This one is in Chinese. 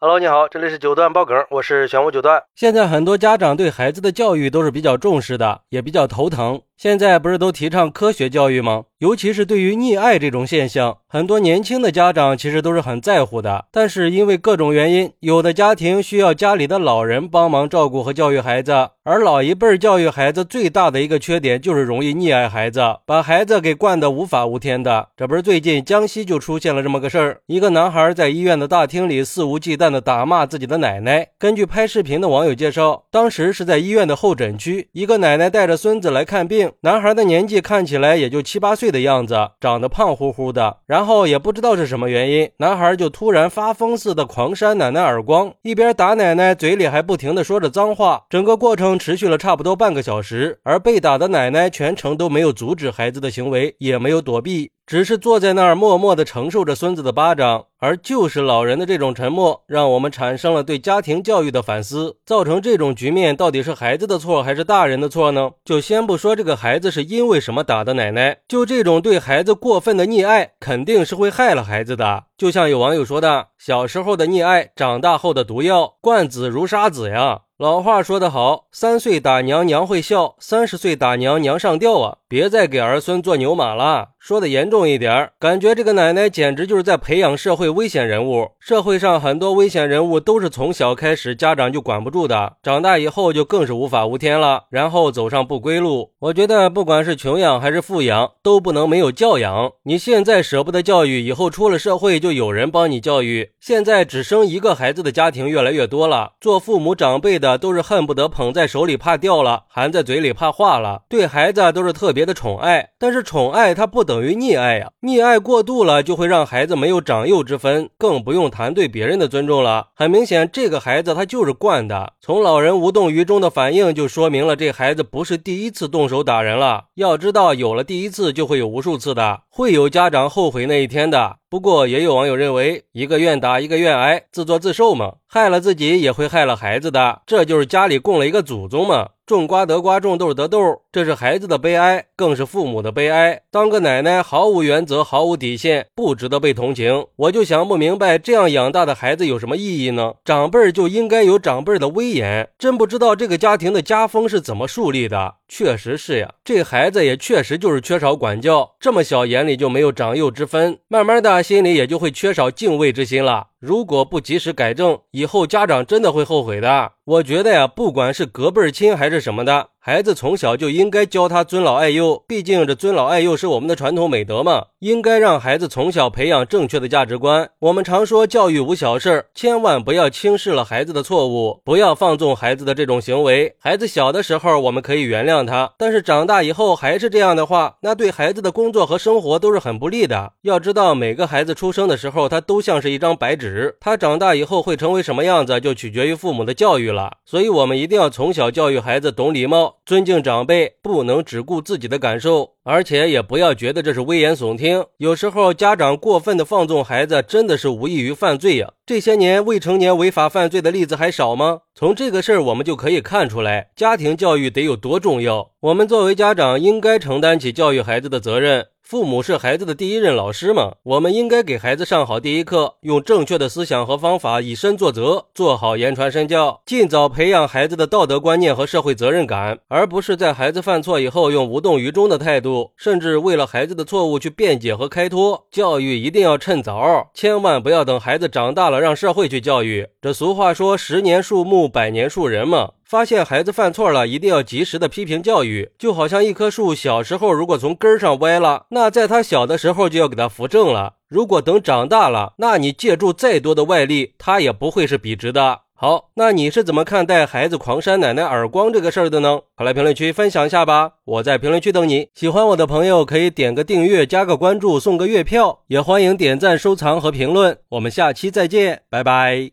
Hello，你好，这里是九段爆梗，我是玄武九段。现在很多家长对孩子的教育都是比较重视的，也比较头疼。现在不是都提倡科学教育吗？尤其是对于溺爱这种现象，很多年轻的家长其实都是很在乎的。但是因为各种原因，有的家庭需要家里的老人帮忙照顾和教育孩子，而老一辈教育孩子最大的一个缺点就是容易溺爱孩子，把孩子给惯得无法无天的。这不是最近江西就出现了这么个事儿，一个男孩在医院的大厅里肆无忌惮地打骂自己的奶奶。根据拍视频的网友介绍，当时是在医院的候诊区，一个奶奶带着孙子来看病，男孩的年纪看起来也就七八岁的样子。长得胖乎乎的，然后也不知道是什么原因，男孩就突然发疯似的狂扇奶奶耳光，一边打奶奶，嘴里还不停的说着脏话。整个过程持续了差不多半个小时，而被打的奶奶全程都没有阻止孩子的行为，也没有躲避。只是坐在那儿默默地承受着孙子的巴掌，而就是老人的这种沉默，让我们产生了对家庭教育的反思。造成这种局面，到底是孩子的错还是大人的错呢？就先不说这个孩子是因为什么打的奶奶，就这种对孩子过分的溺爱，肯定是会害了孩子的。就像有网友说的：“小时候的溺爱，长大后的毒药，惯子如杀子呀。”老话说得好，三岁打娘娘会笑，三十岁打娘娘上吊啊！别再给儿孙做牛马了。说的严重一点，感觉这个奶奶简直就是在培养社会危险人物。社会上很多危险人物都是从小开始家长就管不住的，长大以后就更是无法无天了，然后走上不归路。我觉得不管是穷养还是富养，都不能没有教养。你现在舍不得教育，以后出了社会就有人帮你教育。现在只生一个孩子的家庭越来越多了，做父母长辈的都是恨不得捧在手里怕掉了，含在嘴里怕化了，对孩子都是特别的宠爱。但是宠爱它不等。等于溺爱呀！溺爱过度了，就会让孩子没有长幼之分，更不用谈对别人的尊重了。很明显，这个孩子他就是惯的。从老人无动于衷的反应，就说明了这孩子不是第一次动手打人了。要知道，有了第一次，就会有无数次的，会有家长后悔那一天的。不过，也有网友认为，一个愿打，一个愿挨，自作自受嘛。害了自己，也会害了孩子的，这就是家里供了一个祖宗嘛。种瓜得瓜，种豆得豆，这是孩子的悲哀，更是父母的悲哀。当个奶奶毫无原则，毫无底线，不值得被同情。我就想不明白，这样养大的孩子有什么意义呢？长辈就应该有长辈的威严。真不知道这个家庭的家风是怎么树立的。确实是呀，这孩子也确实就是缺少管教，这么小眼里就没有长幼之分，慢慢的心里也就会缺少敬畏之心了。如果不及时改正，以后家长真的会后悔的。我觉得呀，不管是隔辈亲还是什么的。孩子从小就应该教他尊老爱幼，毕竟这尊老爱幼是我们的传统美德嘛。应该让孩子从小培养正确的价值观。我们常说教育无小事，千万不要轻视了孩子的错误，不要放纵孩子的这种行为。孩子小的时候我们可以原谅他，但是长大以后还是这样的话，那对孩子的工作和生活都是很不利的。要知道，每个孩子出生的时候，他都像是一张白纸，他长大以后会成为什么样子，就取决于父母的教育了。所以，我们一定要从小教育孩子懂礼貌。尊敬长辈，不能只顾自己的感受，而且也不要觉得这是危言耸听。有时候家长过分的放纵孩子，真的是无异于犯罪呀。这些年未成年违法犯罪的例子还少吗？从这个事儿我们就可以看出来，家庭教育得有多重要。我们作为家长，应该承担起教育孩子的责任。父母是孩子的第一任老师嘛，我们应该给孩子上好第一课，用正确的思想和方法以身作则，做好言传身教，尽早培养孩子的道德观念和社会责任感，而不是在孩子犯错以后用无动于衷的态度，甚至为了孩子的错误去辩解和开脱。教育一定要趁早，千万不要等孩子长大了让社会去教育。这俗话说“十年树木，百年树人”嘛。发现孩子犯错了，一定要及时的批评教育。就好像一棵树小时候如果从根上歪了，那在他小的时候就要给他扶正了。如果等长大了，那你借助再多的外力，它也不会是笔直的。好，那你是怎么看待孩子狂扇奶奶耳光这个事儿的呢？快来评论区分享一下吧！我在评论区等你。喜欢我的朋友可以点个订阅，加个关注，送个月票，也欢迎点赞、收藏和评论。我们下期再见，拜拜。